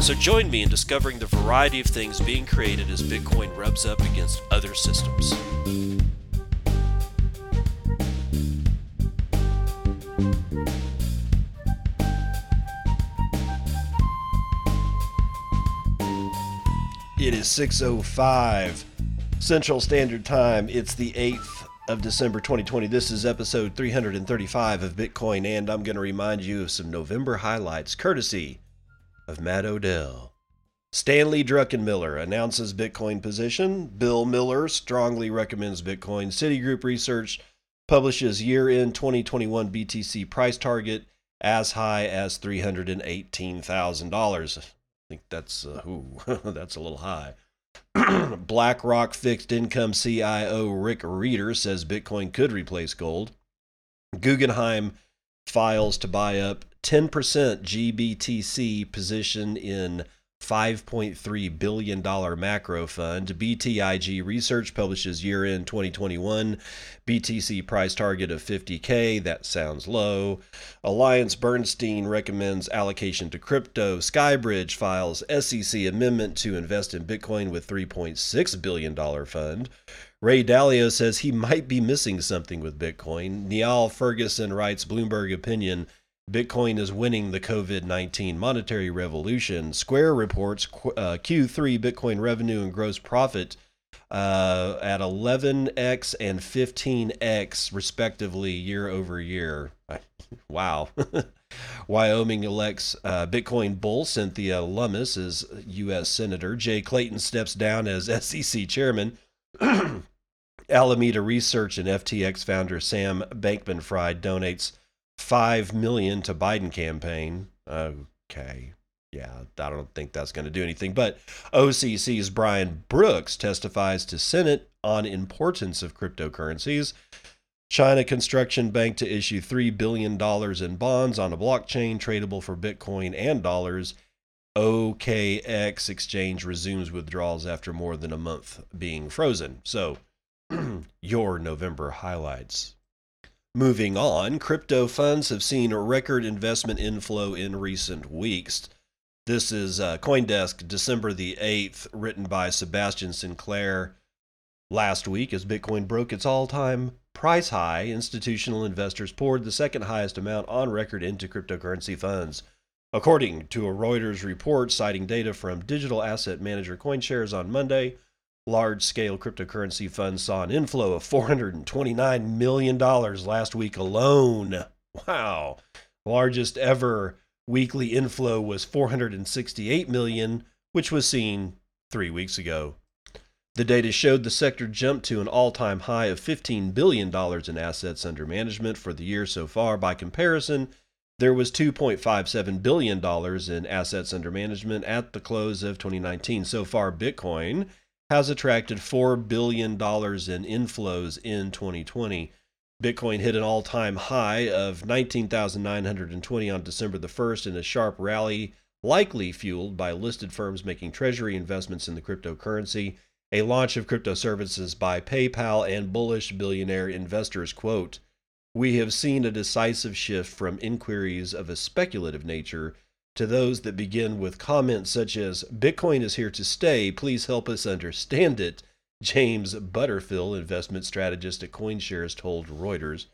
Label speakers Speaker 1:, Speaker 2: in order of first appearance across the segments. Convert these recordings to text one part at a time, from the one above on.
Speaker 1: So join me in discovering the variety of things being created as Bitcoin rubs up against other systems. It is 6:05 Central Standard Time. It's the 8th of December 2020. This is episode 335 of Bitcoin and I'm going to remind you of some November highlights courtesy of Matt Odell. Stanley Druckenmiller announces Bitcoin position. Bill Miller strongly recommends Bitcoin. Citigroup Research publishes year end 2021 BTC price target as high as $318,000. I think that's uh, ooh, that's a little high. BlackRock fixed income CIO Rick Rieder says Bitcoin could replace gold. Guggenheim files to buy up. 10% GBTC position in $5.3 billion macro fund. BTIG Research publishes year end 2021 BTC price target of 50K. That sounds low. Alliance Bernstein recommends allocation to crypto. Skybridge files SEC amendment to invest in Bitcoin with $3.6 billion fund. Ray Dalio says he might be missing something with Bitcoin. Niall Ferguson writes Bloomberg opinion Bitcoin is winning the COVID 19 monetary revolution. Square reports uh, Q3 Bitcoin revenue and gross profit uh, at 11x and 15x, respectively, year over year. Wow. Wyoming elects uh, Bitcoin bull Cynthia Lummis as U.S. Senator. Jay Clayton steps down as SEC chairman. Alameda Research and FTX founder Sam Bankman Fried donates five million to Biden campaign. Okay. Yeah, I don't think that's going to do anything. But OCC's Brian Brooks testifies to Senate on importance of cryptocurrencies. China Construction Bank to issue $3 billion in bonds on a blockchain tradable for Bitcoin and dollars. OKEx exchange resumes withdrawals after more than a month being frozen. So, your November highlights. Moving on, crypto funds have seen a record investment inflow in recent weeks. This is uh, Coindesk, December the 8th, written by Sebastian Sinclair. Last week, as Bitcoin broke its all time price high, institutional investors poured the second highest amount on record into cryptocurrency funds. According to a Reuters report citing data from digital asset manager CoinShares on Monday, large scale cryptocurrency funds saw an inflow of $429 million last week alone. Wow. Largest ever weekly inflow was 468 million, which was seen 3 weeks ago. The data showed the sector jumped to an all-time high of 15 billion dollars in assets under management for the year so far. By comparison, there was 2.57 billion dollars in assets under management at the close of 2019. So far, Bitcoin has attracted $4 billion in inflows in 2020. Bitcoin hit an all time high of 19,920 on December the 1st in a sharp rally, likely fueled by listed firms making treasury investments in the cryptocurrency, a launch of crypto services by PayPal, and bullish billionaire investors. Quote, We have seen a decisive shift from inquiries of a speculative nature to those that begin with comments such as Bitcoin is here to stay, please help us understand it. James Butterfill, investment strategist at CoinShares, told Reuters.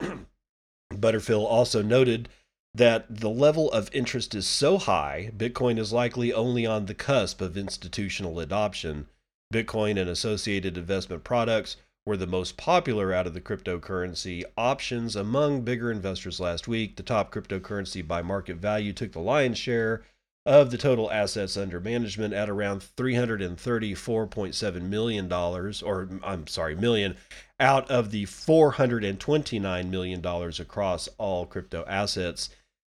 Speaker 1: Butterfill also noted that the level of interest is so high, Bitcoin is likely only on the cusp of institutional adoption. Bitcoin and associated investment products were the most popular out of the cryptocurrency options among bigger investors last week. The top cryptocurrency by market value took the lion's share of the total assets under management at around $334.7 million, or I'm sorry, million, out of the $429 million across all crypto assets.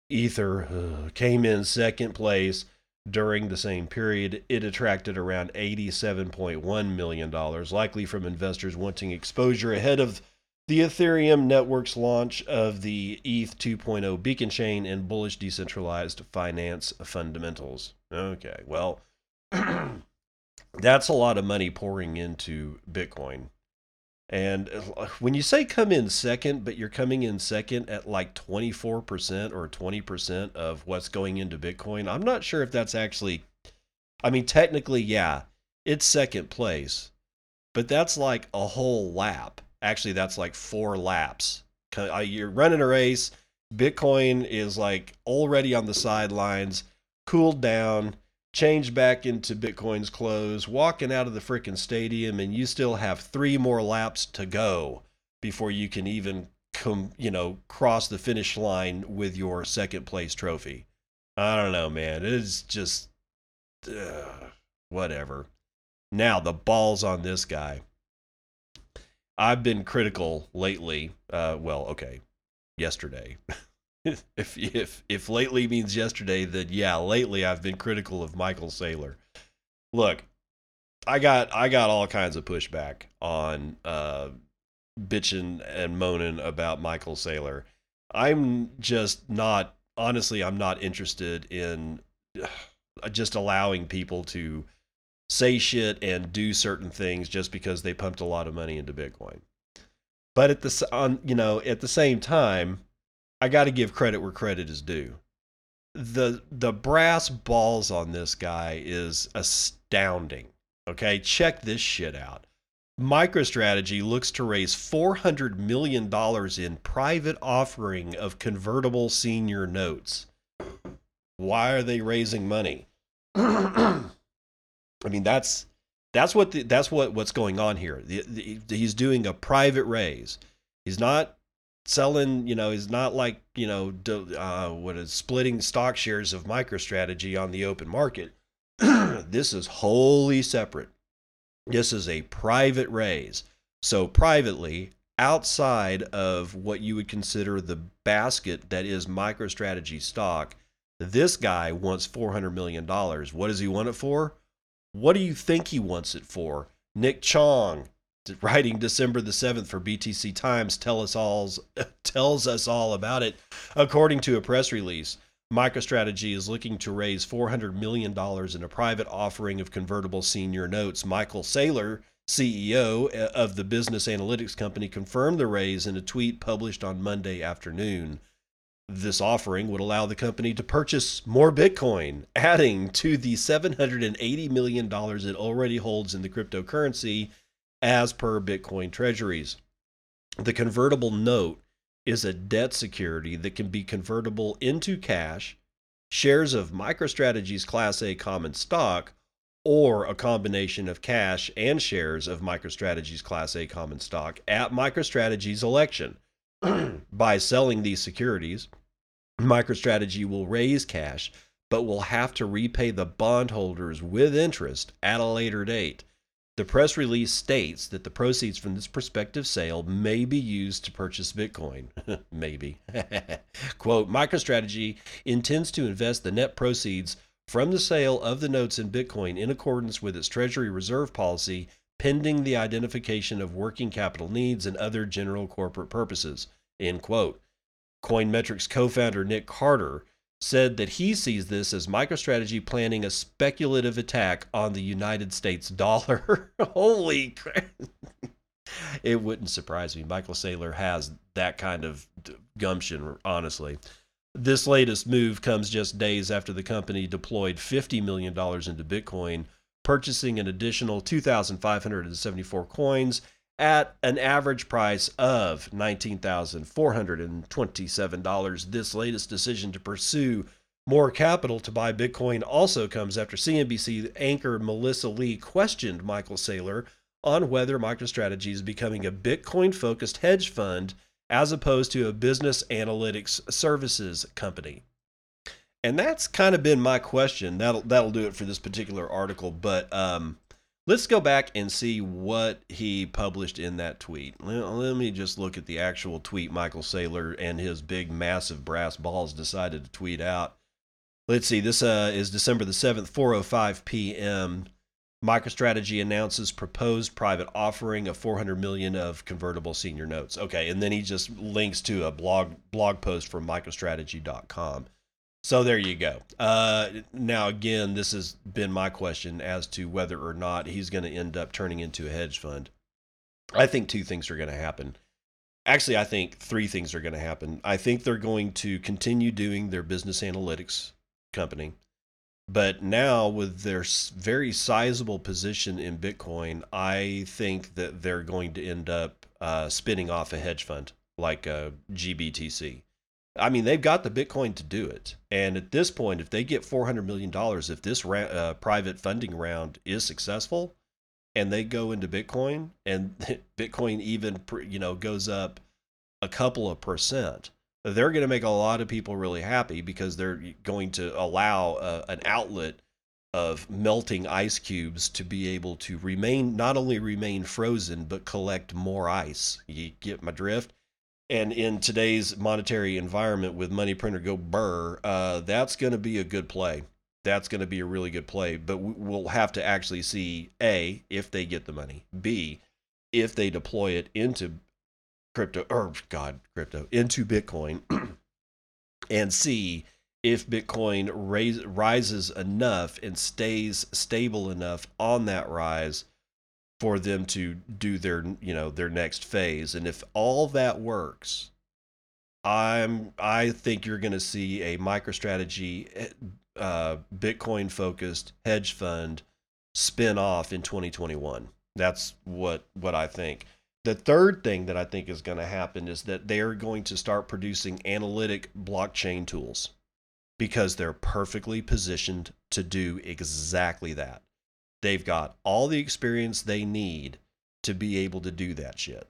Speaker 1: Ether uh, came in second place During the same period, it attracted around $87.1 million, likely from investors wanting exposure ahead of the Ethereum network's launch of the ETH 2.0 beacon chain and bullish decentralized finance fundamentals. Okay, well, that's a lot of money pouring into Bitcoin. And uh, when you say come in second, but you're coming in second at like 24% or 20% of what's going into Bitcoin, I'm not sure if that's actually, I mean, technically, yeah, it's second place, but that's like a whole lap. Actually, that's like four laps. Uh, you're running a race. Bitcoin is like already on the sidelines, cooled down change back into Bitcoin's clothes, walking out of the freaking stadium, and you still have three more laps to go before you can even come, you know, cross the finish line with your second place trophy. I don't know, man. It is just uh, whatever. Now the balls on this guy. I've been critical lately. Uh, well, okay, yesterday. if if if lately means yesterday, then yeah, lately I've been critical of Michael Saylor. Look, I got I got all kinds of pushback on uh, bitching and moaning about Michael Saylor. I'm just not honestly. I'm not interested in just allowing people to say shit and do certain things just because they pumped a lot of money into Bitcoin. But at the on you know at the same time, I got to give credit where credit is due. The the brass balls on this guy is astounding. Okay, check this shit out. MicroStrategy looks to raise $400 million in private offering of convertible senior notes. Why are they raising money? I mean, that's that's what the, that's what what's going on here. The, the, he's doing a private raise. He's not selling, you know, is not like, you know, uh, what is splitting stock shares of MicroStrategy on the open market. this is wholly separate. This is a private raise. So, privately, outside of what you would consider the basket that is MicroStrategy stock, this guy wants $400 million. What does he want it for? What do you think he wants it for? Nick Chong, writing December the 7th for BTC Times tell us tells us all about it. According to a press release, MicroStrategy is looking to raise $400 million in a private offering of convertible senior notes. Michael Saylor, CEO uh, of the business analytics company, confirmed the raise in a tweet published on Monday afternoon. This offering would allow the company to purchase more Bitcoin, adding to the $780 million it already holds in the cryptocurrency as per Bitcoin treasuries. The convertible note is a debt security that can be convertible into cash, shares of MicroStrategy's Class A common stock, or a combination of cash and shares of MicroStrategy's Class A common stock at MicroStrategy's election. By selling these securities, MicroStrategy will raise cash but will have to repay the bondholders with interest at a later date. The press release states that the proceeds from this prospective sale may be used to purchase Bitcoin. Maybe. Quote MicroStrategy intends to invest the net proceeds from the sale of the notes in Bitcoin in accordance with its Treasury Reserve policy, pending the identification of working capital needs and other general corporate purposes. End quote. Coinmetrics co founder Nick Carter said that he sees this as MicroStrategy planning a speculative attack on the United States dollar. Holy crap. it wouldn't surprise me. Michael Saylor has that kind of gumption, honestly. This latest move comes just days after the company deployed $50 million into Bitcoin, purchasing an additional 2,574 coins at an average price of $19,427. This latest decision to pursue more capital to buy Bitcoin also comes after CNBC anchor Melissa Lee questioned Michael Saylor on whether MicroStrategy is becoming a Bitcoin focused hedge fund as opposed to a business analytics services company. And that's kind of been my question. That'll that'll do it for this particular article. But um, Let's go back and see what he published in that tweet. Let me just look at the actual tweet Michael Saylor and his big, massive brass balls decided to tweet out. Let's see. This uh, is December the 7th, 4:05 p.m. MicroStrategy announces proposed private offering of 400 million of convertible senior notes. Okay, and then he just links to a blog blog post from microstrategy.com. So there you go. Uh, now again, this has been my question as to whether or not he's going to end up turning into a hedge fund. I think two things are going to happen. Actually, I think three things are going to happen. I think they're going to continue doing their business analytics company. But now, with their very sizable position in Bitcoin, I think that they're going to end up uh, spinning off a hedge fund like a uh, GBTC. I mean, they've got the Bitcoin to do it. And at this point, if they get $400 million, if this ra- uh, private funding round is successful and they go into Bitcoin and Bitcoin even, you know, goes up a couple of percent, they're going to make a lot of people really happy because they're going to allow uh, an outlet of melting ice cubes to be able to remain not only remain frozen but collect more ice. You get my drift? And in today's monetary environment with money printer go burr, uh, that's going to be a good play. That's going to be a really good play. But we'll have to actually see A, if they get the money, B, if they deploy it into crypto or god crypto into bitcoin and see if bitcoin raise, rises enough and stays stable enough on that rise for them to do their you know their next phase. And if all that works i'm i think you're going to see a microstrategy eh, uh, bitcoin focused hedge fund spin off in 2021 that's what what i think. The third thing that I think is going to happen is that they are going to start producing analytic blockchain tools because they're perfectly positioned to do exactly that. They've got all the experience they need to be able to do that shit.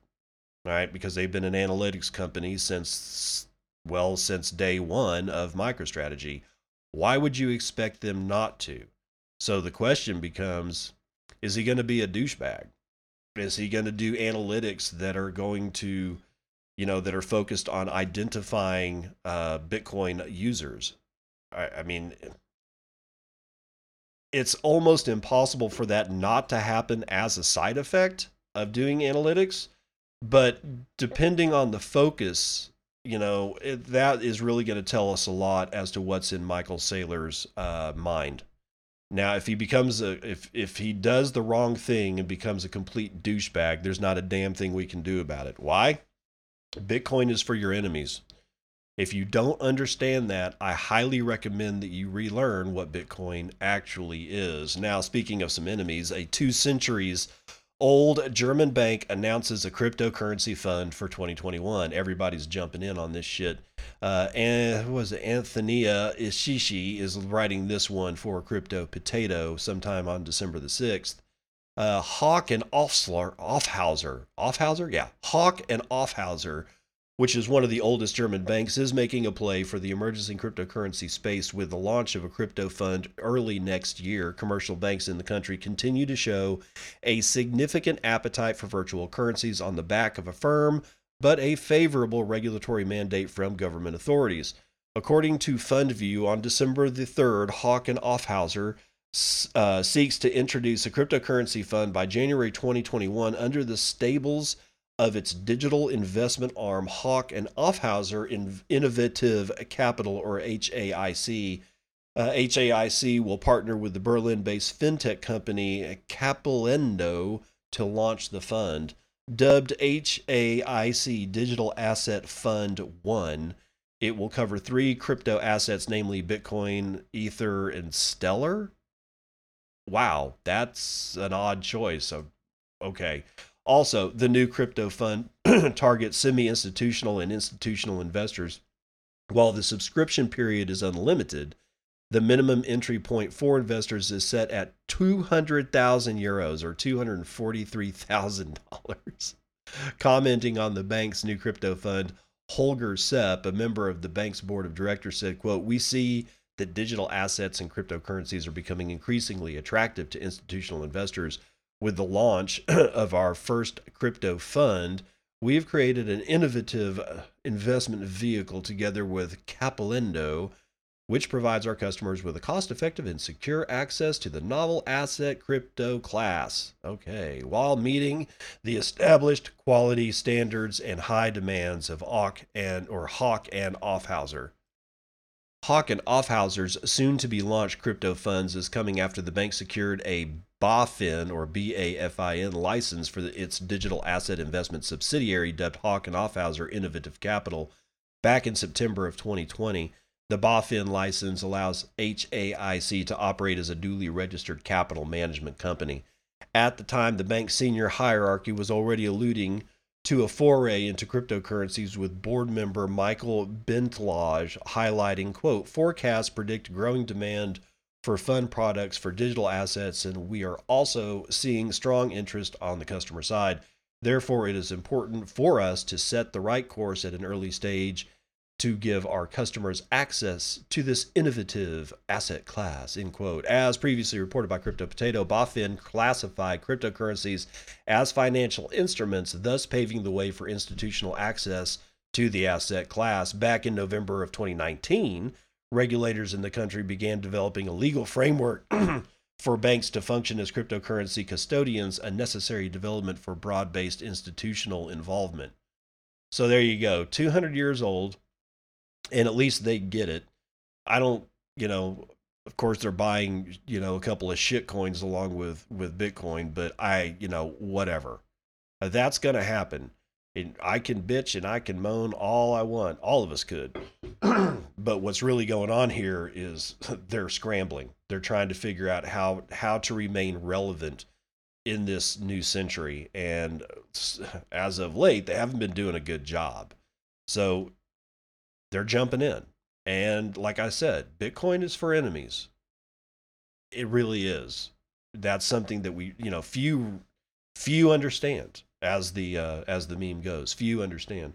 Speaker 1: Right? Because they've been an analytics company since well, since day 1 of MicroStrategy. Why would you expect them not to? So the question becomes is he going to be a douchebag? Is he going to do analytics that are going to, you know, that are focused on identifying uh, Bitcoin users? I, I mean, it's almost impossible for that not to happen as a side effect of doing analytics. But depending on the focus, you know, it, that is really going to tell us a lot as to what's in Michael Saylor's uh, mind. Now, if he becomes a if if he does the wrong thing and becomes a complete douchebag, there's not a damn thing we can do about it. Why? Bitcoin is for your enemies. If you don't understand that, I highly recommend that you relearn what Bitcoin actually is. Now, speaking of some enemies, a two centuries old German bank announces a cryptocurrency fund for 2021. Everybody's jumping in on this shit. Uh, and who was it? Antonia Ishishi is writing this one for Crypto Potato sometime on December the 6th. Uh, Hawk and Offsler, Offhauser, Offhauser? Yeah. Hauck and Aufhäuser which is one of the oldest German banks, is making a play for the emerging cryptocurrency space with the launch of a crypto fund early next year. Commercial banks in the country continue to show a significant appetite for virtual currencies on the back of a firm, but a favorable regulatory mandate from government authorities. According to FundView, on December the 3rd, Hauck and Aufhäuser uh, seeks to introduce a cryptocurrency fund by January 2021 under the Stables of its digital investment arm, Hauck and Aufhäuser Innovative Capital, or HAIC. Uh, HAIC will partner with the Berlin based fintech company Capilendo to launch the fund. Dubbed HAIC Digital Asset Fund 1, it will cover three crypto assets, namely Bitcoin, Ether, and Stellar. Wow, that's an odd choice. So, Okay. Also, the new crypto fund targets semi institutional and institutional investors. While the subscription period is unlimited, the minimum entry point for investors is set at 200,000 euros or $243,000. Commenting on the bank's new crypto fund, Holger Sepp, a member of the bank's board of directors, said, quote, We see that digital assets and cryptocurrencies are becoming increasingly attractive to institutional investors with the launch of our first crypto fund, we've created an innovative uh, investment vehicle together with Capilendo, which provides our customers with a cost effective and secure access to the novel asset crypto class. Okay, while meeting the established quality standards and high demands of Hawk and or Hauck and Aufhäuser. Hauck and Aufhäuser's soon to be launched crypto funds is coming after the bank secured a BaFin or BAFIN license for the, its digital asset investment subsidiary dubbed Hauck and Aufhäuser Innovative Capital back in September of 2020. The BaFin license allows HAIC to operate as a duly registered capital management company. At the time, the bank's senior hierarchy was already alluding to a foray into cryptocurrencies with board member Michael Bentlage highlighting, quote, forecasts predict growing demand for fund products for digital assets, and we are also seeing strong interest on the customer side. Therefore, it is important for us to set the right course at an early stage to give our customers access to this innovative asset class, end quote. As previously reported by Crypto Potato, BaFin classified cryptocurrencies as financial instruments, thus paving the way for institutional access to the asset class. Back in November of 2019, regulators in the country began developing a legal framework for banks to function as cryptocurrency custodians, a necessary development for broad based institutional involvement. So there you go, 200 years old and at least they get it. I don't, you know, of course they're buying, you know, a couple of shit coins along with with Bitcoin, but I, you know, whatever. That's going to happen. And I can bitch and I can moan all I want. All of us could. but what's really going on here is they're scrambling. They're trying to figure out how how to remain relevant in this new century and as of late they haven't been doing a good job. So they're jumping in. And like I said, Bitcoin is for enemies. It really is. That's something that we, you know, few few understand as the uh, as the meme goes. Few understand.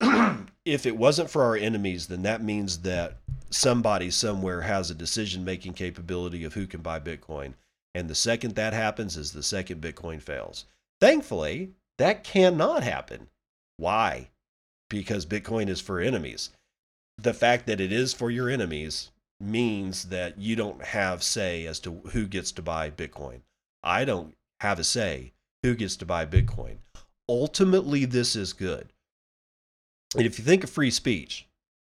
Speaker 1: if it wasn't for our enemies, then that means that somebody somewhere has a decision making capability of who can buy Bitcoin. And the second that happens is the second Bitcoin fails. Thankfully, that cannot happen. Why? Because Bitcoin is for enemies the fact that it is for your enemies means that you don't have say as to who gets to buy Bitcoin. I don't have a say who gets to buy Bitcoin. Ultimately, this is good. And if you think of free speech,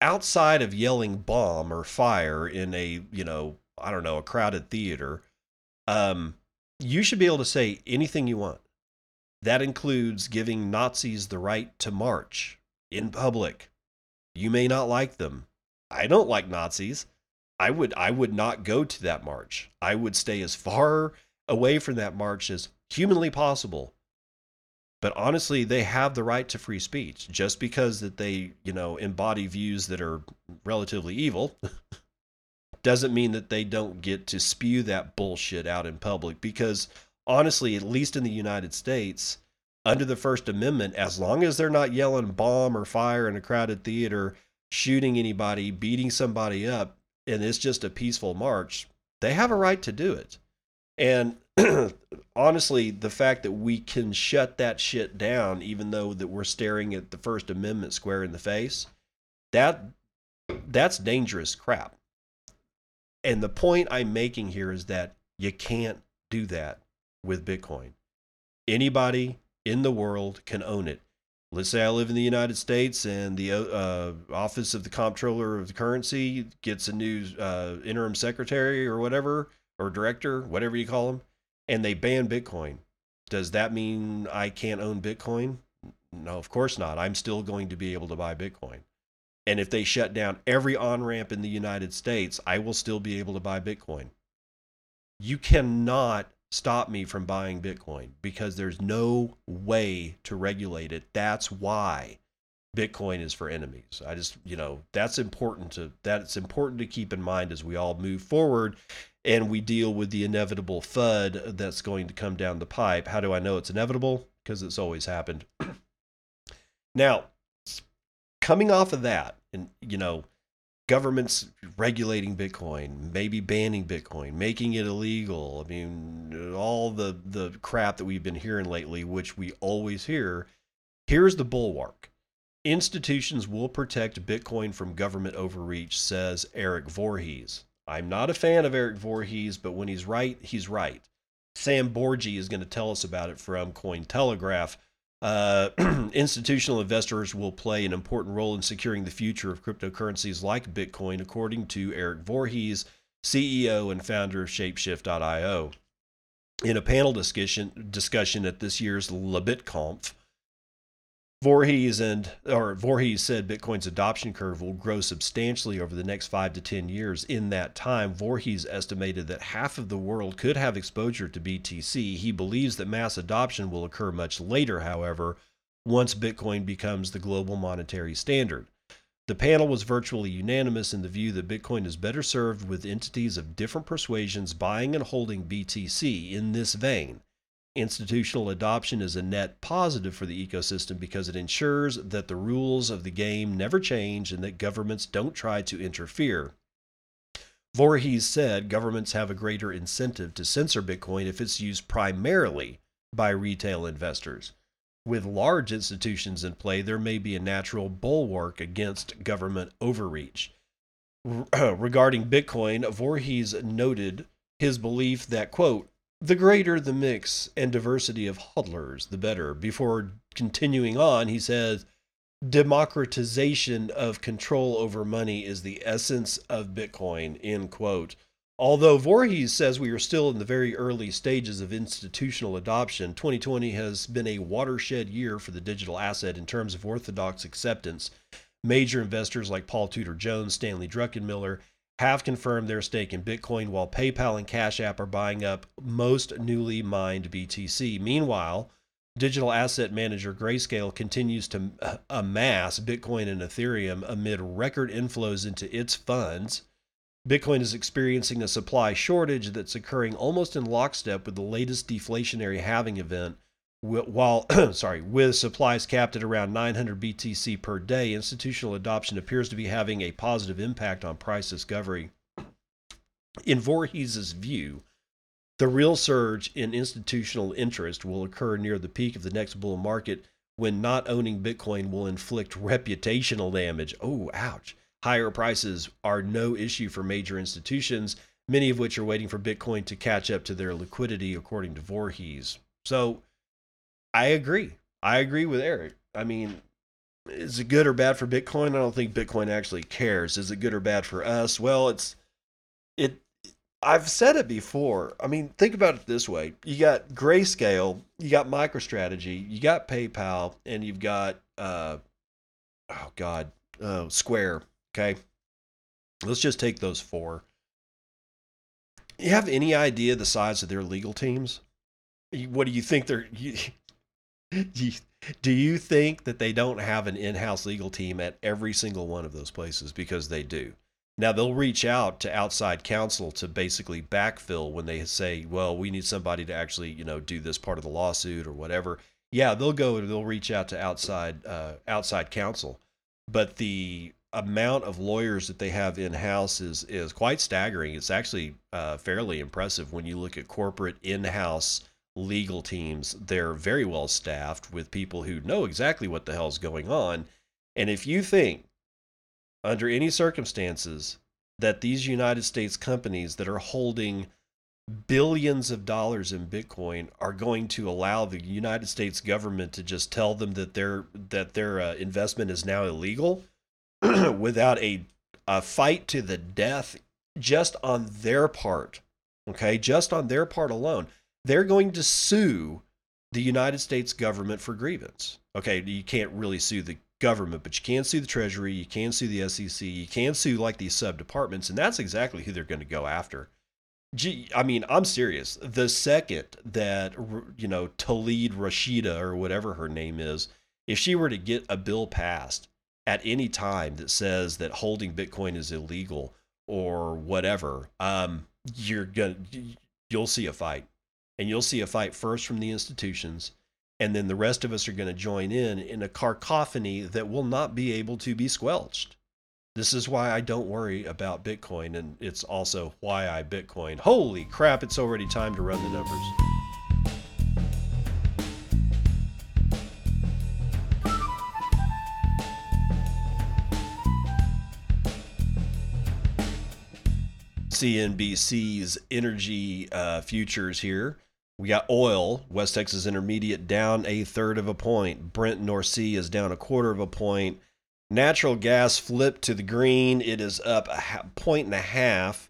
Speaker 1: outside of yelling bomb or fire in a, you know, I don't know, a crowded theater, um, you should be able to say anything you want. That includes giving Nazis the right to march in public you may not like them. I don't like Nazis. I would I would not go to that march. I would stay as far away from that march as humanly possible. But honestly, they have the right to free speech. Just because that they, you know, embody views that are relatively evil doesn't mean that they don't get to spew that bullshit out in public because honestly, at least in the United States, under the First Amendment, as long as they're not yelling bomb or fire in a crowded theater, shooting anybody, beating somebody up, and it's just a peaceful march, they have a right to do it. And honestly, the fact that we can shut that shit down, even though that we're staring at the First Amendment square in the face, that that's dangerous crap. And the point I'm making here is that you can't do that with Bitcoin. Anybody in the world can own it. Let's say I live in the United States and the uh, Office of the Comptroller of the Currency gets a new uh, interim secretary or whatever, or director, whatever you call them, and they ban Bitcoin. Does that mean I can't own Bitcoin? No, of course not. I'm still going to be able to buy Bitcoin. And if they shut down every on ramp in the United States, I will still be able to buy Bitcoin. You cannot stop me from buying Bitcoin because there's no way to regulate it. That's why Bitcoin is for enemies. I just, you know, that's important to that's important to keep in mind as we all move forward and we deal with the inevitable FUD that's going to come down the pipe. How do I know it's inevitable? Because it's always happened. now, coming off of that, and you know, governments regulating Bitcoin, maybe banning Bitcoin, making it illegal. I mean, all the the crap that we've been hearing lately, which we always hear. Here's the bulwark. Institutions will protect Bitcoin from government overreach, says Eric Voorhees. I'm not a fan of Eric Voorhees, but when he's right, he's right. Sam Bourgi is going to tell us about it from Cointelegraph. Uh, institutional investors will play an important role in securing the future of cryptocurrencies like Bitcoin, according to Eric Voorhees, CEO and founder of Shapeshift.io. In a panel discussion, discussion at this year's LaBitConf, Voorhees and or Voorhees said Bitcoin's adoption curve will grow substantially over the next five to ten years. In that time, Voorhees estimated that half of the world could have exposure to BTC. He believes that mass adoption will occur much later, however, once Bitcoin becomes the global monetary standard. The panel was virtually unanimous in the view that Bitcoin is better served with entities of different persuasions buying and holding BTC in this vein. Institutional adoption is a net positive for the ecosystem because it ensures that the rules of the game never change and that governments don't try to interfere. Voorhees said governments have a greater incentive to censor Bitcoin if it's used primarily by retail investors. With large institutions in play, there may be a natural bulwark against government overreach. regarding Bitcoin, Voorhees noted his belief that, quote, the greater the mix and diversity of hodlers, the better. Before continuing on, he says, democratization of control over money is the essence of Bitcoin, end quote. Although Voorhees says we are still in the very early stages of institutional adoption, 2020 has been a watershed year for the digital asset in terms of orthodox acceptance. Major investors like Paul Tudor Jones, Stanley Druckenmiller, have confirmed their stake in Bitcoin, while PayPal and Cash App are buying up most newly mined BTC. Meanwhile, digital asset manager Grayscale continues to uh, amass Bitcoin and Ethereum amid record inflows into its funds. Bitcoin is experiencing a supply shortage that's occurring almost in lockstep with the latest deflationary halving event while sorry with supplies capped at around 900 BTC per day, institutional adoption appears to be having a positive impact on price discovery. In Voorhees' view, the real surge in institutional interest will occur near the peak of the next bull market when not owning Bitcoin will inflict reputational damage. Oh, ouch. Higher prices are no issue for major institutions, many of which are waiting for Bitcoin to catch up to their liquidity, according to Voorhees. So, I agree. I agree with Eric. I mean, is it good or bad for Bitcoin? I don't think Bitcoin actually cares. Is it good or bad for us? Well, it's it I've said it before. I mean, think about it this way. You got Grayscale, you got MicroStrategy, you got PayPal, and you've got uh oh god, uh Square, okay? Let's just take those four. You have any idea the size of their legal teams? What do you think they're you, do you, do you think that they don't have an in-house legal team at every single one of those places? Because they do. Now they'll reach out to outside counsel to basically backfill when they say well we need somebody to actually you know do this part of the lawsuit or whatever. Yeah they'll go they'll reach out to outside uh, outside counsel. But the amount of lawyers that they have in house is is quite staggering. It's actually uh, fairly impressive when you look at corporate in-house legal teams. They're very well staffed with people who know exactly what the hell's going on. And if you think, under any circumstances, that these United States companies that are holding billions of dollars in Bitcoin are going to allow the United States government to just tell them that their that their uh, investment is now illegal without a a fight to the death just on their part. Okay, just on their part alone they're going to sue the United States government for grievance. Okay, you can't really sue the government, but you can sue the Treasury, you can sue the SEC, you can sue like these sub departments, and that's exactly who they're going to go after. Gee, I mean, I'm serious. The second that you know Tlaib Rashida or whatever her name is, if she were to get a bill passed at any time that says that holding Bitcoin is illegal or whatever, um, you're gonna you'll see a fight and you'll see a fight first from the institutions and then the rest of us are going to join in in a cacophony that will not be able to be squelched. This is why I don't worry about Bitcoin, and it's also why I Bitcoin. Holy crap, it's already time to run the numbers. CNBC's energy uh, futures here we got oil, West Texas Intermediate down a third of a point. Brent North Sea is down a quarter of a point. Natural gas flipped to the green. It is up a point and a half.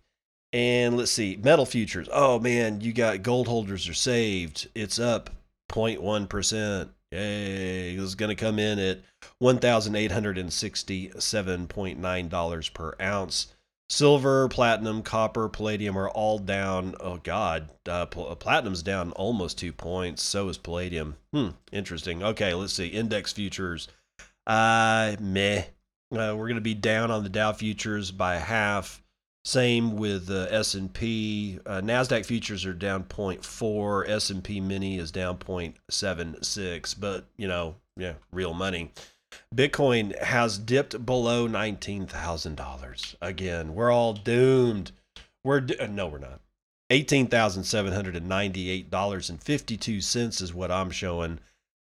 Speaker 1: And let's see, metal futures. Oh man, you got gold holders are saved. It's up 0.1%. Yay. It's going to come in at $1,867.9 per ounce. Silver, platinum, copper, palladium are all down. Oh God, uh, pl- platinum's down almost two points. So is palladium. Hmm, interesting. Okay, let's see. Index futures. Uh, meh. Uh, we're gonna be down on the Dow futures by half. Same with uh, S&P. Uh, Nasdaq futures are down 0.4. S&P Mini is down 0.76. But you know, yeah, real money. Bitcoin has dipped below $19,000. Again, we're all doomed. We're uh, no, we're not. $18,798.52 is what I'm showing.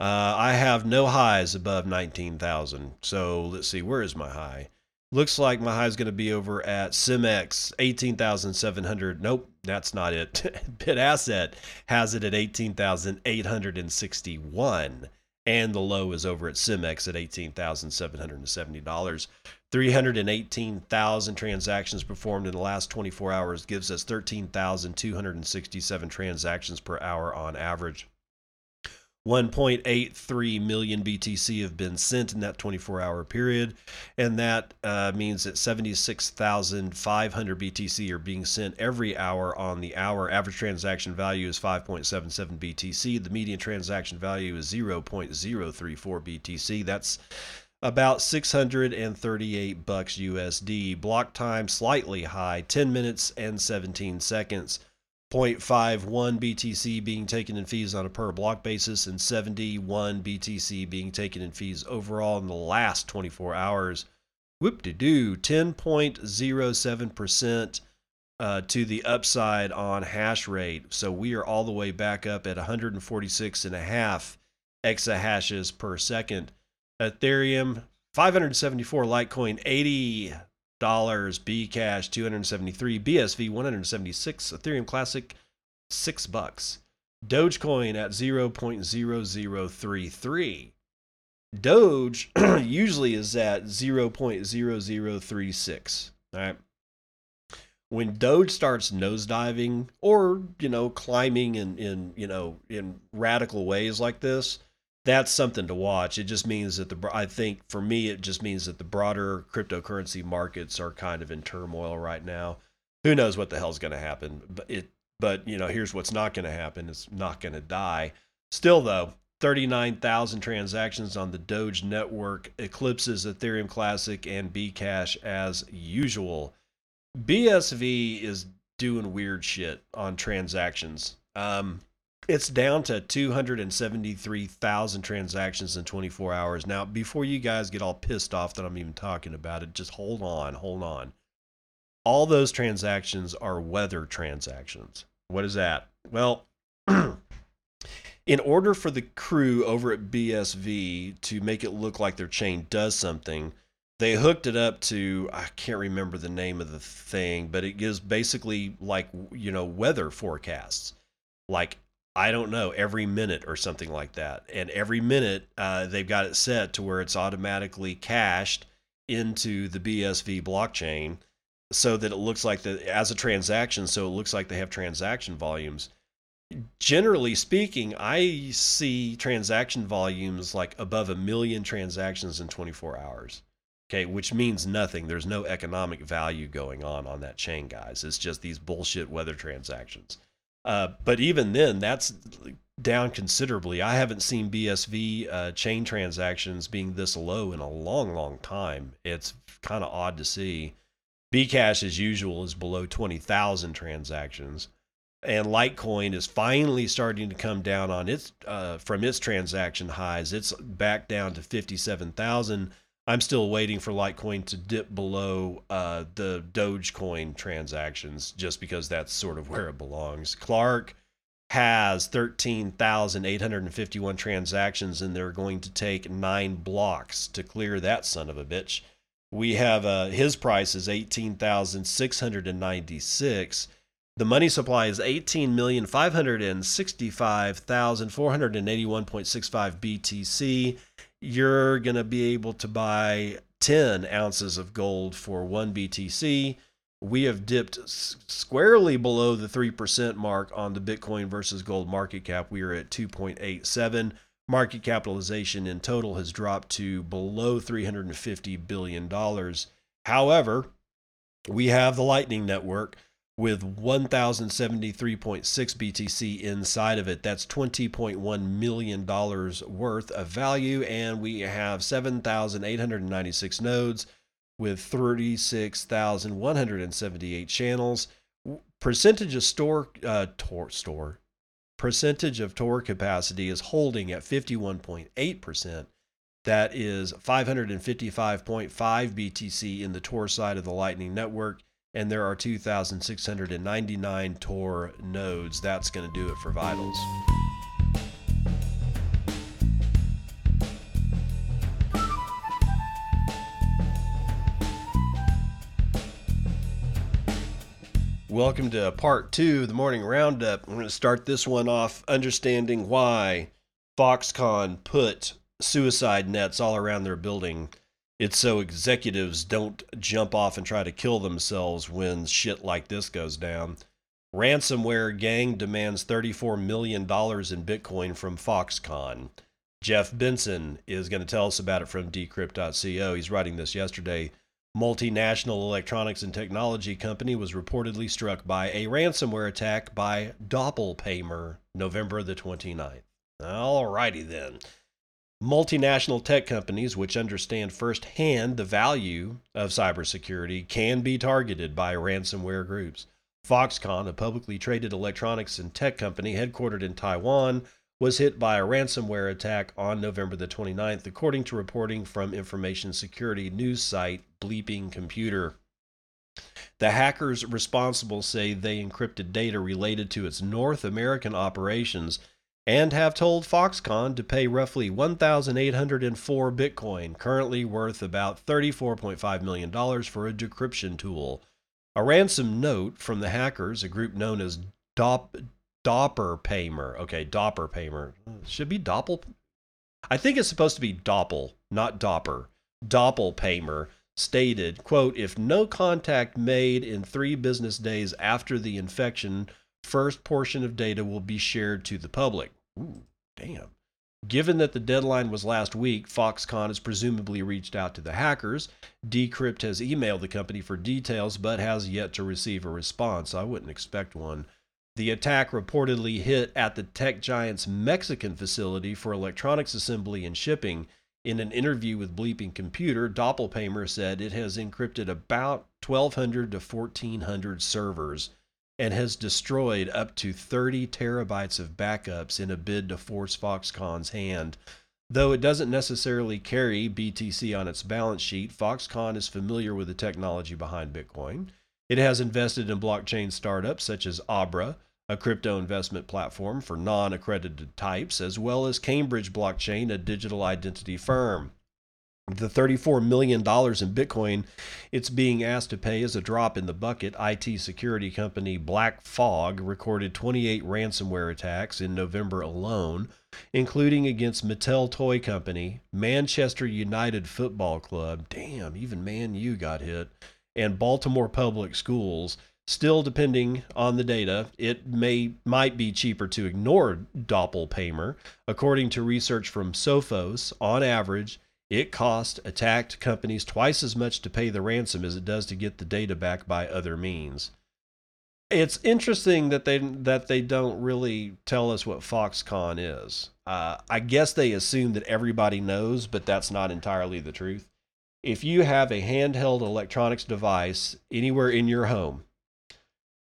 Speaker 1: Uh, I have no highs above 19,000. So let's see, where is my high? Looks like my high is going to be over at Simex 18,700. Nope, that's not it. Bit Asset has it at 18,861 and the low is over at Simex at $18,770. 318,000 transactions performed in the last 24 hours gives us 13,267 transactions per hour on average. 1.83 million BTC have been sent in that 24 hour period. And that uh, means that 76,500 BTC are being sent every hour on the hour. Average transaction value is 5.77 BTC. The median transaction value is 0.034 BTC. That's about 638 bucks USD. Block time slightly high, 10 minutes and 17 seconds. 0.51 BTC being taken in fees on a per block basis and 71 BTC being taken in fees overall in the last 24 hours. Whoop de doo, 10.07% uh, to the upside on hash rate. So we are all the way back up at 146 and a half exahashes per second. Ethereum 574, Litecoin 80, dollars, Bcash 273, BSV 176, Ethereum Classic 6 bucks. Dogecoin at 0.0033. Doge usually is at 0.0036. All right. When Doge starts nosediving or, you know, climbing in, in you know, in radical ways like this, that's something to watch. It just means that the I think for me it just means that the broader cryptocurrency markets are kind of in turmoil right now. Who knows what the hell's going to happen? But it but you know, here's what's not going to happen. It's not going to die. Still though, 39,000 transactions on the Doge network eclipses Ethereum Classic and Bcash as usual. BSV is doing weird shit on transactions. Um, it's down to 273,000 transactions in 24 hours. Now, before you guys get all pissed off that I'm even talking about it, just hold on, hold on. All those transactions are weather transactions. What is that? Well, in order for the crew over at BSV to make it look like their chain does something, they hooked it up to I can't remember the name of the thing, but it gives basically like you know weather forecasts. Like I don't know, every minute or something like that. And every minute, uh, they've got it set to where it's automatically cached into the BSV blockchain so that it looks like the as a transaction, so it looks like they have transaction volumes. Generally speaking, I see transaction volumes like above a million transactions in 24 hours. Okay, which means nothing. There's no economic value going on on that chain, guys. It's just these bullshit weather transactions. Uh, but even then, that's down considerably. I haven't seen BSV uh, chain transactions being this low in a long, long time. It's kind of odd to see. Bcash, as usual, is below 20,000 transactions. And Litecoin is finally starting to come down on its uh, from its transaction highs. It's back down to 57,000 I'm still waiting for Litecoin to dip below uh, the Dogecoin transactions just because that's sort of where it belongs. Clark has 13,851 transactions and they're going to take nine blocks to clear that son of a bitch. We have uh, his price is eighteen thousand six hundred and ninety six. The money supply is eighteen million five hundred and sixty five thousand four hundred and eighty one point six five BTC. You're gonna be able to buy ten ounces of gold for one BTC. We have dipped squarely below the 3% mark on the Bitcoin versus gold market cap. We are at 2.87 market capitalization in total has dropped to below $350 billion. However, we have the Lightning Network with 1,073.6 BTC inside of it. That's $20.1 million worth of value. And we have 7,896 nodes with 36,178 channels. Percentage of store, uh, tor, store, percentage of Tor capacity is holding at 51.8%. That is 555.5 BTC in the Tor side of the Lightning Network, and there are 2,699 Tor nodes. That's going to do it for Vitals. Welcome to part two of the morning roundup. I'm going to start this one off understanding why Foxconn put suicide nets all around their building. It's so executives don't jump off and try to kill themselves when shit like this goes down. Ransomware gang demands $34 million in Bitcoin from Foxconn. Jeff Benson is going to tell us about it from decrypt.co. He's writing this yesterday multinational electronics and technology company was reportedly struck by a ransomware attack by Doppelpaymer November the 29th. Alrighty then. Multinational tech companies, which understand firsthand the value of cybersecurity, can be targeted by ransomware groups. Foxconn, a publicly traded electronics and tech company headquartered in Taiwan, was hit by a ransomware attack on November the 29th, according to reporting from information security news site Bleeping Computer. The hackers responsible say they encrypted data related to its North American operations and have told Foxconn to pay roughly 1,804 Bitcoin, currently worth about $34.5 million, for a decryption tool. A ransom note from the hackers, a group known as Dop, Doppelpaymer. Okay, Dopper Doppelpaymer. Should be Doppel. I think it's supposed to be Doppel, not Dopper. Doppelpaymer stated, quote, if no contact made in three business days after the infection, first portion of data will be shared to the public. Ooh, damn. Given that the deadline was last week, Foxconn has presumably reached out to the hackers. Decrypt has emailed the company for details, but has yet to receive a response. I wouldn't expect one. The attack reportedly hit at the tech giant's Mexican facility for electronics assembly and shipping. In an interview with Bleeping Computer, Doppelpaymer said it has encrypted about 1,200 to 1,400 servers and has destroyed up to 30 terabytes of backups in a bid to force Foxconn's hand. Though it doesn't necessarily carry BTC on its balance sheet, Foxconn is familiar with the technology behind Bitcoin. It has invested in blockchain startups such as Abra, a crypto investment platform for non accredited types, as well as Cambridge Blockchain, a digital identity firm. The $34 million in Bitcoin it's being asked to pay is a drop in the bucket. IT security company Black Fog recorded 28 ransomware attacks in November alone, including against Mattel Toy Company, Manchester United Football Club, damn, even Man U got hit, and Baltimore Public Schools. Still, depending on the data, it may might be cheaper to ignore Doppelpaymer. According to research from Sophos, on average, it costs attacked companies twice as much to pay the ransom as it does to get the data back by other means. It's interesting that they that they don't really tell us what Foxconn is. Uh, I guess they assume that everybody knows, but that's not entirely the truth. If you have a handheld electronics device anywhere in your home,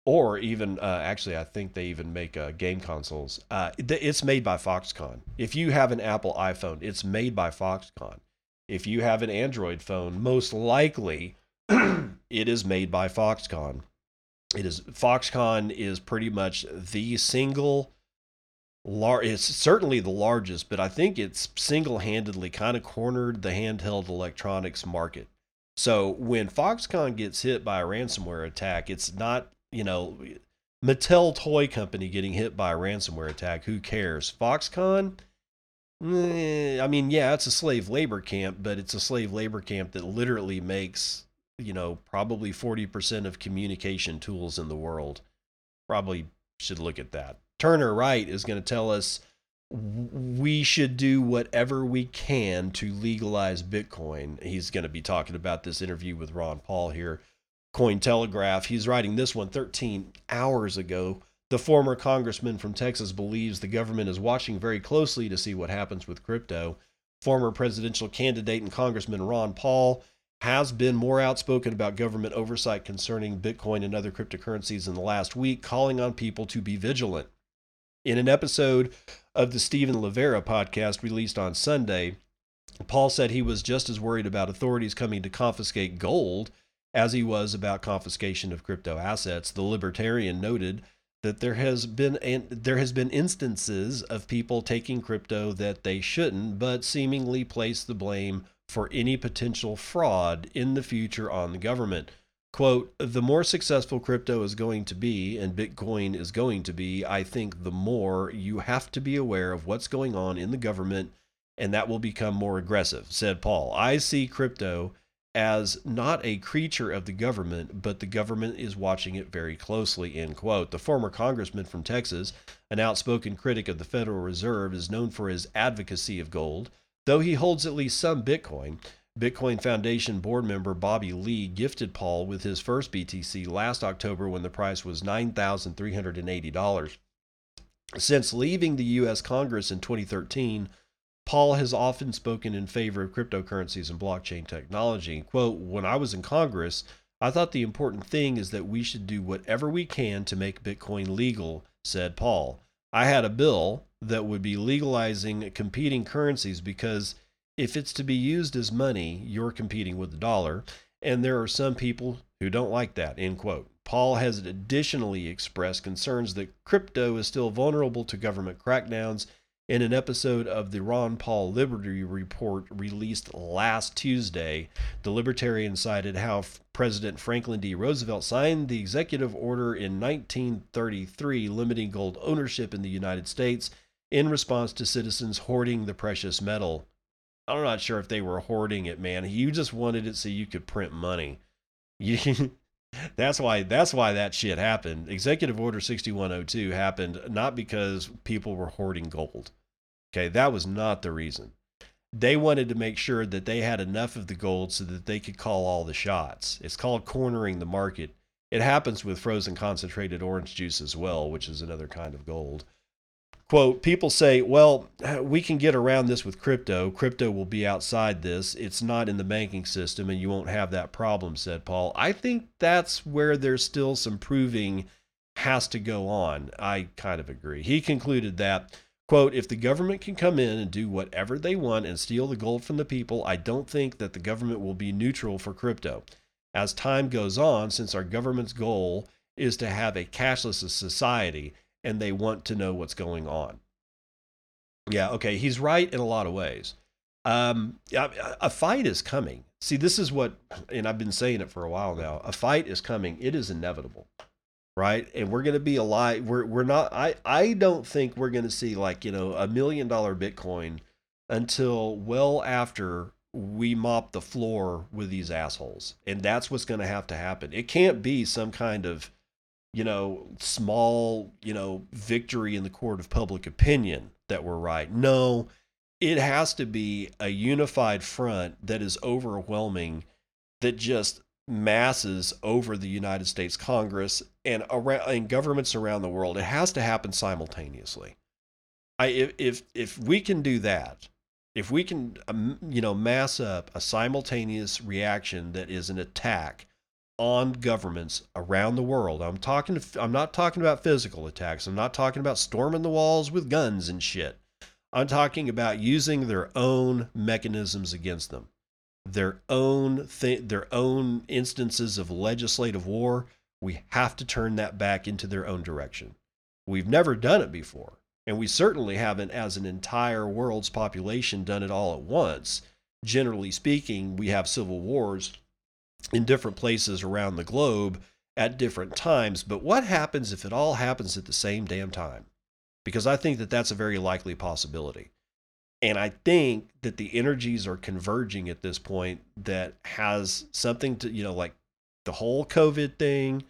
Speaker 1: or even uh, actually, I think they even make uh, game consoles. Uh, it's made by Foxconn. If you have an Apple iPhone, it's made by Foxconn. If you have an Android phone, most likely it is made by Foxconn. It is Foxconn is pretty much the single lar- it's certainly the largest, but I think it's single-handedly kind of cornered the handheld electronics market. So when Foxconn gets hit by a ransomware attack, it's not, you know, Mattel Toy Company getting hit by a ransomware attack. Who cares? Foxconn, Eh, I mean, yeah, it's a slave labor camp, but it's a slave labor camp that literally makes, you know, probably 40% of communication tools in the world. Probably should look at that. Turner Wright is going to tell us we should do whatever we can to legalize Bitcoin. He's going to be talking about this interview with Ron Paul here. Cointelegraph. He's writing this one 13 hours ago. The former congressman from Texas believes the government is watching very closely to see what happens with crypto. Former presidential candidate and Congressman Ron Paul has been more outspoken about government oversight concerning Bitcoin and other cryptocurrencies in the last week, calling on people to be vigilant. In an episode of the Stephen Livera podcast released on Sunday, Paul said he was just as worried about authorities coming to confiscate gold as he was about confiscation of crypto assets. The libertarian noted that there has been and there has been instances of people taking crypto that they shouldn't, but seemingly place the blame for any potential fraud in the future on the government. Quote, the more successful crypto is going to be and Bitcoin is going to be, I think the more you have to be aware of what's going on in the government and that will become more aggressive, said Paul. I see crypto as not a creature of the government, but the government is watching it very closely, end quote. The former congressman from Texas, an outspoken critic of the Federal Reserve, is known for his advocacy of gold. Though he holds at least some Bitcoin, Bitcoin Foundation board member Bobby Lee gifted Paul with his first BTC last October when the price was $9,380. Since leaving the U.S. Congress in 2013, Paul has often spoken in favor of cryptocurrencies and blockchain technology. Quote, when I was in Congress, I thought the important thing is that we should do whatever we can to make Bitcoin legal, said Paul. I had a bill that would be legalizing competing currencies because if it's to be used as money, you're competing with the dollar, and there are some people who don't like that. End quote. Paul has additionally expressed concerns that crypto is still vulnerable to government crackdowns. In an episode of the Ron Paul Liberty Report released last Tuesday, the Libertarian cited how President Franklin D. Roosevelt signed the executive order in 1933 limiting gold ownership in the United States in response to citizens hoarding the precious metal. I'm not sure if they were hoarding it, man. You just wanted it so you could print money. You, that's why that's why that shit happened. Executive Order 6102 happened not because people were hoarding gold. Okay, that was not the reason. They wanted to make sure that they had enough of the gold so that they could call all the shots. It's called cornering the market. It happens with frozen concentrated orange juice as well, which is another kind of gold quote people say well we can get around this with crypto. Crypto will be outside this. It's not in the banking system and you won't have that problem said paul. I think that's where there's still some proving has to go on. I kind of agree. He concluded that quote if the government can come in and do whatever they want and steal the gold from the people i don't think that the government will be neutral for crypto. As time goes on since our government's goal is to have a cashless society and they want to know what's going on. Yeah, okay, he's right in a lot of ways. Um, a fight is coming. See, this is what, and I've been saying it for a while now. A fight is coming. It is inevitable, right? And we're going to be alive. We're we're not. I I don't think we're going to see like you know a million dollar Bitcoin until well after we mop the floor with these assholes, and that's what's going to have to happen. It can't be some kind of you know, small, you know, victory in the court of public opinion that we're right. No, it has to be a unified front that is overwhelming, that just masses over the United States Congress and around and governments around the world. It has to happen simultaneously. I if if we can do that, if we can um, you know mass up a simultaneous reaction that is an attack on governments around the world. I'm talking I'm not talking about physical attacks. I'm not talking about storming the walls with guns and shit. I'm talking about using their own mechanisms against them. Their own th- their own instances of legislative war, we have to turn that back into their own direction. We've never done it before, and we certainly haven't as an entire world's population done it all at once. Generally speaking, we have civil wars in different places around the globe at different times. But what happens if it all happens at the same damn time? Because I think that that's a very likely possibility. And I think that the energies are converging at this point that has something to, you know, like the whole COVID thing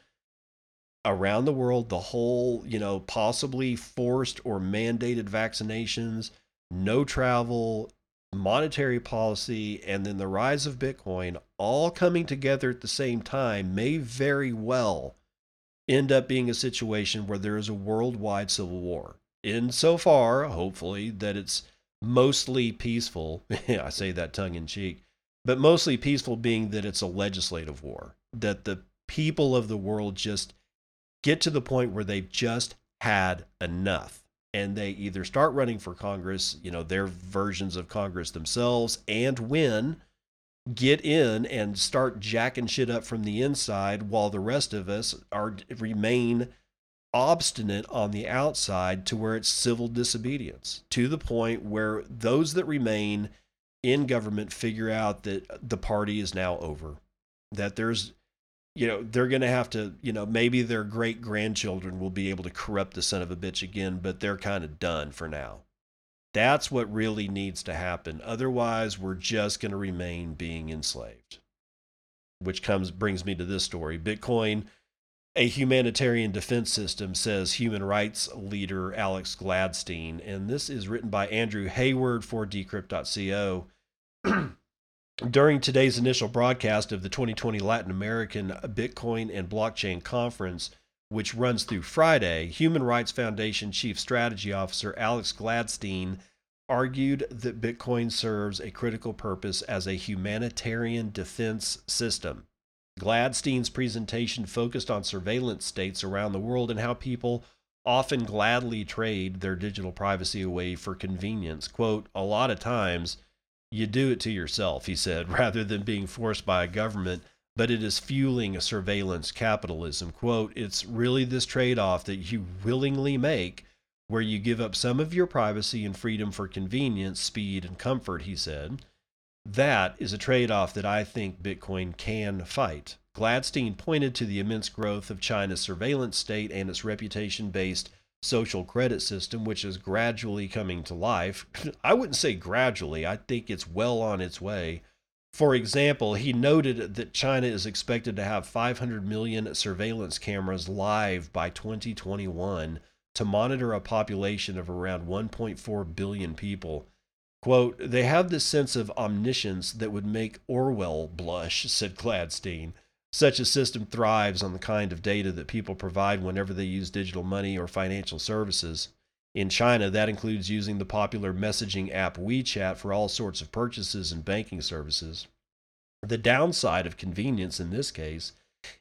Speaker 1: around the world, the whole, you know, possibly forced or mandated vaccinations, no travel, monetary policy, and then the rise of Bitcoin all coming together at the same time may very well end up being a situation where there is a worldwide civil war. In so far, hopefully, that it's mostly peaceful. I say that tongue in cheek, but mostly peaceful being that it's a legislative war, that the people of the world just get to the point where they've just had enough and they either start running for Congress, you know, their versions of Congress themselves, and win, get in and start jacking shit up from the inside while the rest of us are remain obstinate on the outside to where it's civil disobedience to the point where those that remain in government figure out that the party is now over that there's you know they're going to have to you know maybe their great grandchildren will be able to corrupt the son of a bitch again but they're kind of done for now that's what really needs to happen otherwise we're just going to remain being enslaved which comes brings me to this story bitcoin a humanitarian defense system, says human rights leader Alex Gladstein. And this is written by Andrew Hayward for decrypt.co. During today's initial broadcast of the 2020 Latin American Bitcoin and Blockchain Conference, which runs through Friday, Human Rights Foundation Chief Strategy Officer Alex Gladstein argued that Bitcoin serves a critical purpose as a humanitarian defense system. Gladstein's presentation focused on surveillance states around the world and how people often gladly trade their digital privacy away for convenience. Quote, a lot of times you do it to yourself, he said, rather than being forced by a government, but it is fueling a surveillance capitalism. Quote, it's really this trade off that you willingly make where you give up some of your privacy and freedom for convenience, speed, and comfort, he said. That is a trade off that I think Bitcoin can fight. Gladstein pointed to the immense growth of China's surveillance state and its reputation based social credit system, which is gradually coming to life. I wouldn't say gradually, I think it's well on its way. For example, he noted that China is expected to have 500 million surveillance cameras live by 2021 to monitor a population of around 1.4 billion people. Quote, they have this sense of omniscience that would make Orwell blush, said Gladstein. Such a system thrives on the kind of data that people provide whenever they use digital money or financial services. In China, that includes using the popular messaging app WeChat for all sorts of purchases and banking services. The downside of convenience in this case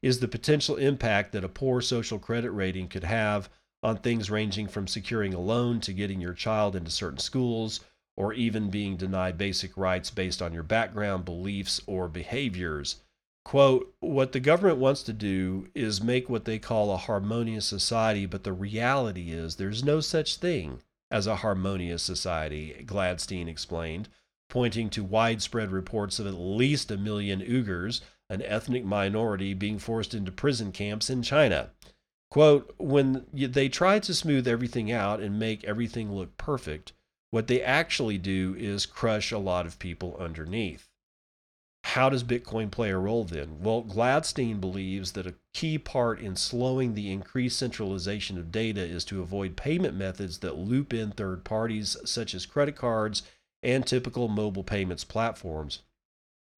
Speaker 1: is the potential impact that a poor social credit rating could have on things ranging from securing a loan to getting your child into certain schools or even being denied basic rights based on your background, beliefs, or behaviors. Quote, what the government wants to do is make what they call a harmonious society, but the reality is there's no such thing as a harmonious society, Gladstein explained, pointing to widespread reports of at least a million Uyghurs, an ethnic minority, being forced into prison camps in China. Quote, when they try to smooth everything out and make everything look perfect, what they actually do is crush a lot of people underneath. How does Bitcoin play a role then? Well, Gladstein believes that a key part in slowing the increased centralization of data is to avoid payment methods that loop in third parties, such as credit cards and typical mobile payments platforms.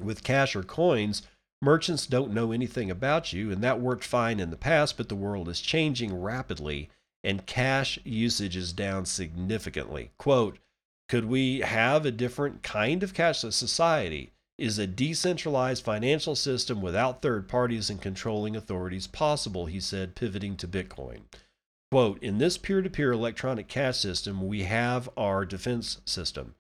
Speaker 1: With cash or coins, merchants don't know anything about you, and that worked fine in the past, but the world is changing rapidly, and cash usage is down significantly. Quote, could we have a different kind of cashless society? Is a decentralized financial system without third parties and controlling authorities possible? He said, pivoting to Bitcoin. Quote, in this peer to peer electronic cash system, we have our defense system.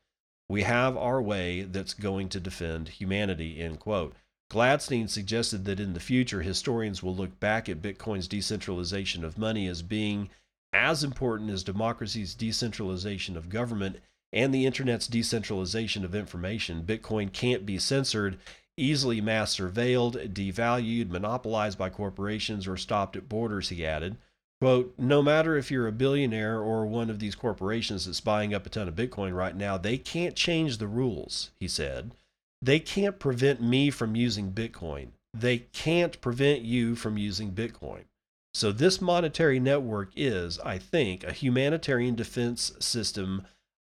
Speaker 1: We have our way that's going to defend humanity, end quote. Gladstein suggested that in the future, historians will look back at Bitcoin's decentralization of money as being as important as democracy's decentralization of government and the internet's decentralization of information. Bitcoin can't be censored easily mass surveilled, devalued, monopolized by corporations, or stopped at borders, he added. Quote, no matter if you're a billionaire or one of these corporations that's buying up a ton of Bitcoin right now, they can't change the rules, he said. They can't prevent me from using Bitcoin. They can't prevent you from using Bitcoin. So, this monetary network is, I think, a humanitarian defense system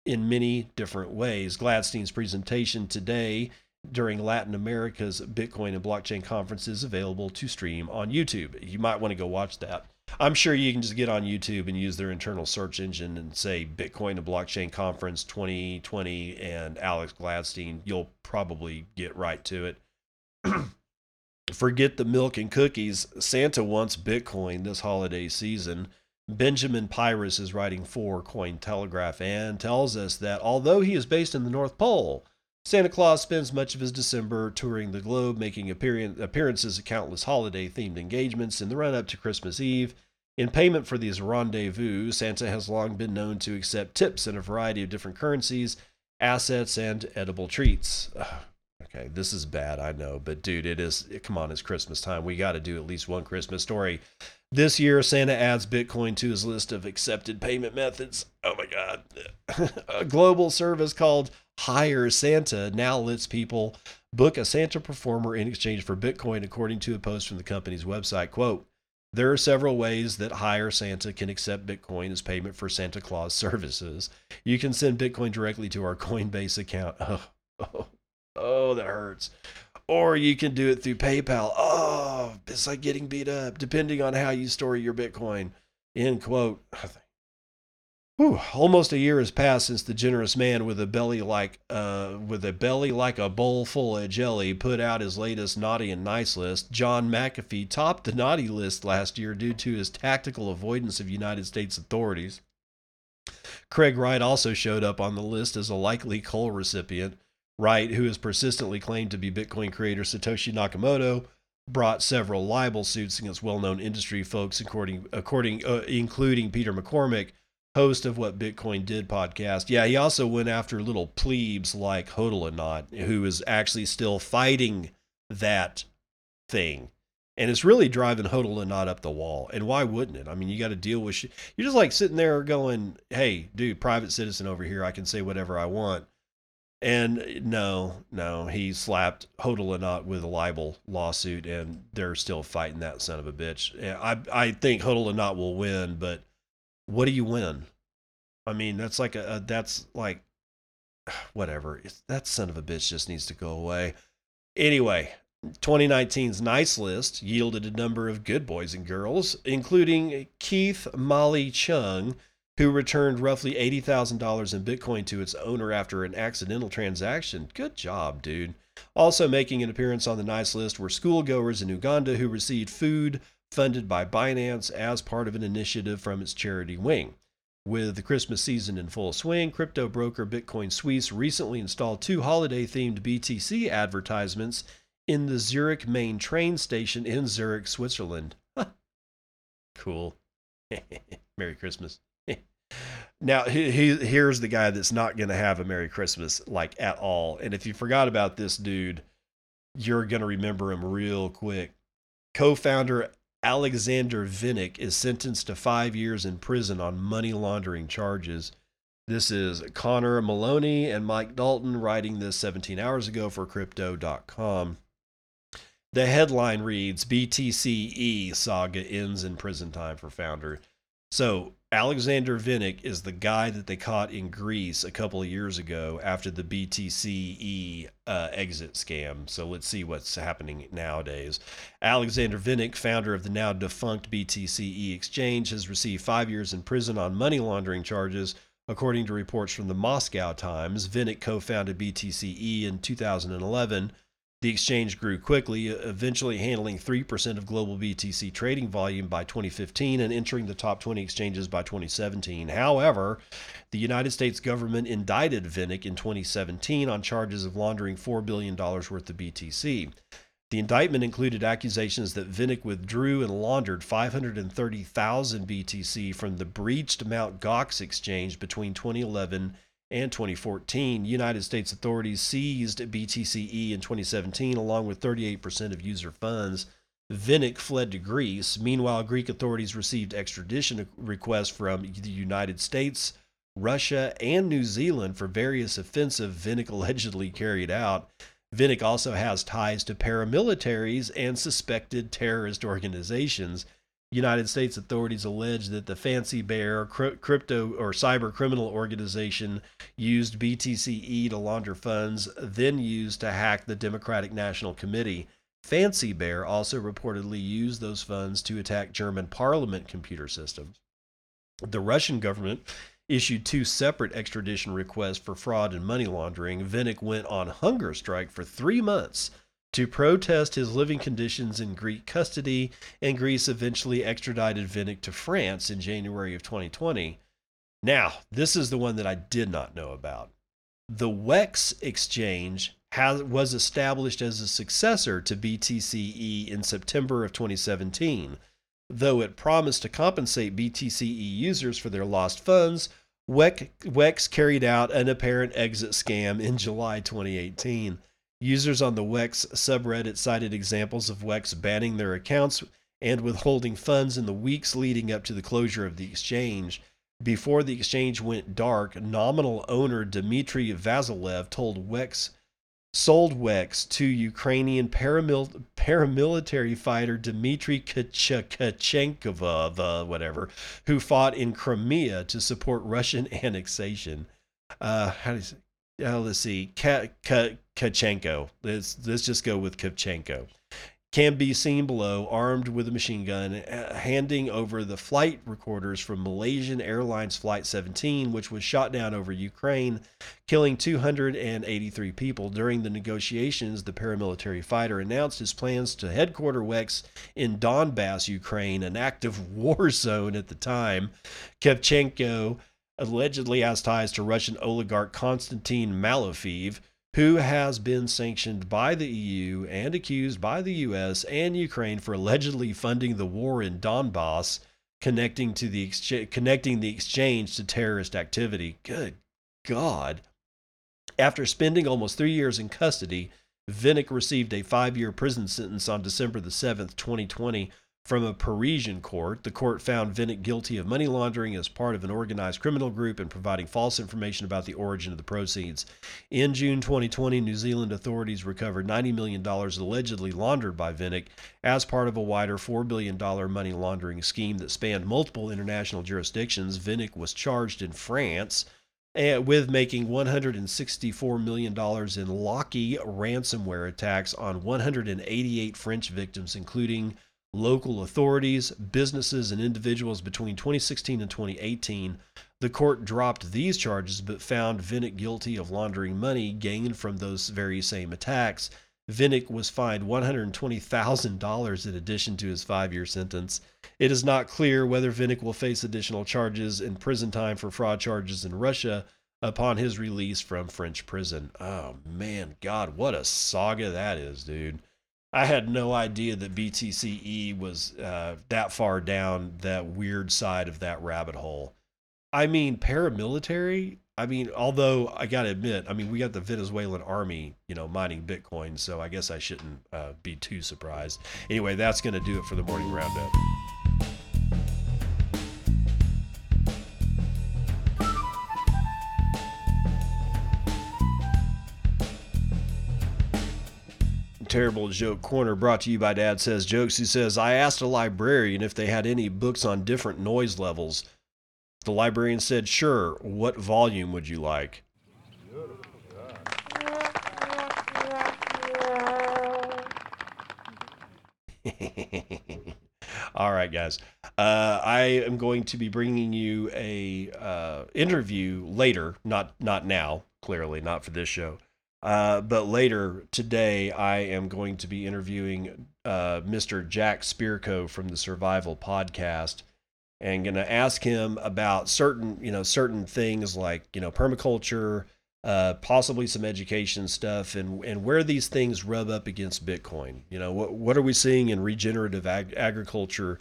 Speaker 1: in many different ways. Gladstein's presentation today during Latin America's Bitcoin and blockchain conference is available to stream on YouTube. You might want to go watch that. I'm sure you can just get on YouTube and use their internal search engine and say Bitcoin and Blockchain Conference 2020 and Alex Gladstein. You'll probably get right to it. Forget the milk and cookies. Santa wants Bitcoin this holiday season. Benjamin Pirus is writing for Cointelegraph and tells us that although he is based in the North Pole, Santa Claus spends much of his December touring the globe, making appearances at countless holiday themed engagements in the run up to Christmas Eve. In payment for these rendezvous, Santa has long been known to accept tips in a variety of different currencies, assets, and edible treats. Okay, this is bad, I know, but dude, it is. Come on, it's Christmas time. We got to do at least one Christmas story. This year, Santa adds Bitcoin to his list of accepted payment methods. Oh my God. a global service called Hire Santa now lets people book a Santa performer in exchange for Bitcoin, according to a post from the company's website. Quote, there are several ways that Hire Santa can accept Bitcoin as payment for Santa Claus services. You can send Bitcoin directly to our Coinbase account. Oh, oh, oh, that hurts. Or you can do it through PayPal. Oh, it's like getting beat up, depending on how you store your Bitcoin. End quote. Whew, almost a year has passed since the generous man with a belly like uh, with a belly like a bowl full of jelly put out his latest naughty and nice list. John McAfee topped the naughty list last year due to his tactical avoidance of United States authorities. Craig Wright also showed up on the list as a likely coal recipient. Wright, who has persistently claimed to be Bitcoin creator Satoshi Nakamoto, brought several libel suits against well-known industry folks, according, according uh, including Peter McCormack, host of what Bitcoin did podcast. Yeah, he also went after little plebes like Hodlonaut, who is actually still fighting that thing. And it's really driving Hodlonaut up the wall. And why wouldn't it? I mean, you got to deal with. You're just like sitting there going, hey, dude, private citizen over here. I can say whatever I want. And uh, no, no, he slapped Hodlonaut with a libel lawsuit, and they're still fighting that son of a bitch. I, I think Hodlonaut will win, but what do you win? I mean, that's like a, a that's like whatever. It's, that son of a bitch just needs to go away. Anyway, 2019's nice list yielded a number of good boys and girls, including Keith Molly Chung, who returned roughly $80,000 in Bitcoin to its owner after an accidental transaction. Good job, dude. Also making an appearance on the nice list were schoolgoers in Uganda who received food, funded by Binance as part of an initiative from its charity wing. With the Christmas season in full swing, crypto broker Bitcoin Suisse recently installed two holiday themed BTC advertisements in the Zurich main train station in Zurich, Switzerland. cool. Merry Christmas. Now, he, he, here's the guy that's not going to have a Merry Christmas, like at all. And if you forgot about this dude, you're going to remember him real quick. Co founder Alexander Vinnik is sentenced to five years in prison on money laundering charges. This is Connor Maloney and Mike Dalton writing this 17 hours ago for Crypto.com. The headline reads BTC-e saga ends in prison time for founder. So, Alexander Vinnik is the guy that they caught in Greece a couple of years ago after the BTC-e uh, exit scam. So let's see what's happening nowadays. Alexander Vinnik, founder of the now defunct BTC-e exchange, has received five years in prison on money laundering charges. According to reports from the Moscow Times, Vinnik co founded BTC-e in 2011 the exchange grew quickly, eventually handling 3% of global BTC trading volume by 2015 and entering the top 20 exchanges by 2017. However, the United States government indicted Vinnik in 2017 on charges of laundering $4 billion worth of BTC. The indictment included accusations that Vinnik withdrew and laundered 530,000 BTC from the breached Mt. Gox exchange between 2011 and 2014. United States authorities seized BTC-e in 2017 along with 38% of user funds. Vinnik fled to Greece. Meanwhile, Greek authorities received extradition requests from the United States, Russia, and New Zealand for various offensive Vinnik allegedly carried out. Vinnik also has ties to paramilitaries and suspected terrorist organizations. United States authorities allege that the Fancy Bear crypto or cyber criminal organization used BTC-e to launder funds, then used to hack the Democratic National Committee. Fancy Bear also reportedly used those funds to attack German parliament computer systems. The Russian government issued two separate extradition requests for fraud and money laundering. Vinnik went on hunger strike for three months to protest his living conditions in Greek custody, and Greece eventually extradited Vinnik to France in January of 2020. Now, this is the one that I did not know about. The WEX exchange has, was established as a successor to BTC-e in September of 2017. Though it promised to compensate BTC-e users for their lost funds, WEX carried out an apparent exit scam in July 2018. Users on the WEX subreddit cited examples of WEX banning their accounts and withholding funds in the weeks leading up to the closure of the exchange. Before the exchange went dark, nominal owner Dmitry Vasilev told WEX sold WEX to Ukrainian paramil- paramilitary fighter Dmitry Kachenkov, uh, whatever, who fought in Crimea to support Russian annexation. Uh, how do you say? Uh, let's see, Ka- Ka- Kachenko. Let's let's just go with Kachenko. Can be seen below, armed with a machine gun, uh, handing over the flight recorders from Malaysian Airlines Flight 17, which was shot down over Ukraine, killing 283 people. During the negotiations, the paramilitary fighter announced his plans to headquarter WEX in Donbass, Ukraine, an active war zone at the time. Kevchenko allegedly has ties to Russian oligarch Konstantin Malofeev, who has been sanctioned by the EU and accused by the US and Ukraine for allegedly funding the war in Donbass, connecting to the exchange, connecting the exchange to terrorist activity. Good God. After spending almost 3 years in custody, Vinnik received a 5-year prison sentence on December the 7th, 2020 from a Parisian court. The court found Vinnik guilty of money laundering as part of an organized criminal group and providing false information about the origin of the proceeds. In June 2020, New Zealand authorities recovered $90 million allegedly laundered by Vinnik as part of a wider $4 billion money laundering scheme that spanned multiple international jurisdictions. Vinic was charged in France eh, with making $164 million in Locky ransomware attacks on 188 French victims, including local authorities, businesses, and individuals between 2016 and 2018. The court dropped these charges but found Vinnik guilty of laundering money gained from those very same attacks. Vinnik was fined $120,000 in addition to his five year sentence. It is not clear whether Vinnik will face additional charges and prison time for fraud charges in Russia upon his release from French prison. Oh man, God, what a saga that is, dude. I had no idea that BTC-e was uh, that far down that weird side of that rabbit hole. I mean, paramilitary. I mean, although I got to admit, I mean, we got the Venezuelan army, you know, mining Bitcoin, so I guess I shouldn't uh, be too surprised. Anyway, that's going to do it for the morning roundup. Terrible Joke Corner brought to you by Dad Says Jokes. He says, I asked a librarian if they had any books on different noise levels. The librarian said, Sure. What volume would you like? All right, guys. Uh, I am going to be bringing you a uh, interview later, not not now, clearly, not for this show. Uh, but later today, I am going to be interviewing uh, Mr. Jack Spirko from the Survival Podcast, and going to ask him about certain, you know, certain things like you know permaculture, uh, possibly some education stuff, and and where these things rub up against Bitcoin. You know, what what are we seeing in regenerative ag- agriculture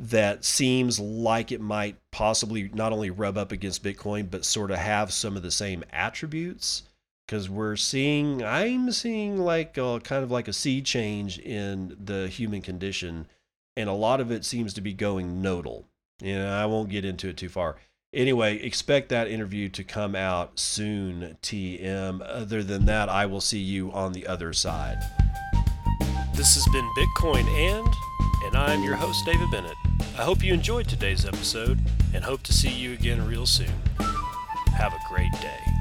Speaker 1: that seems like it might possibly not only rub up against Bitcoin, but sort of have some of the same attributes. Because we're seeing, I'm seeing like a, kind of like a sea change in the human condition, and a lot of it seems to be going nodal. and I won't get into it too far. Anyway, expect that interview to come out soon, TM. Other than that, I will see you on the other side. This has been Bitcoin and, and I'm your host, David Bennett. I hope you enjoyed today's episode and hope to see you again real soon. Have a great day.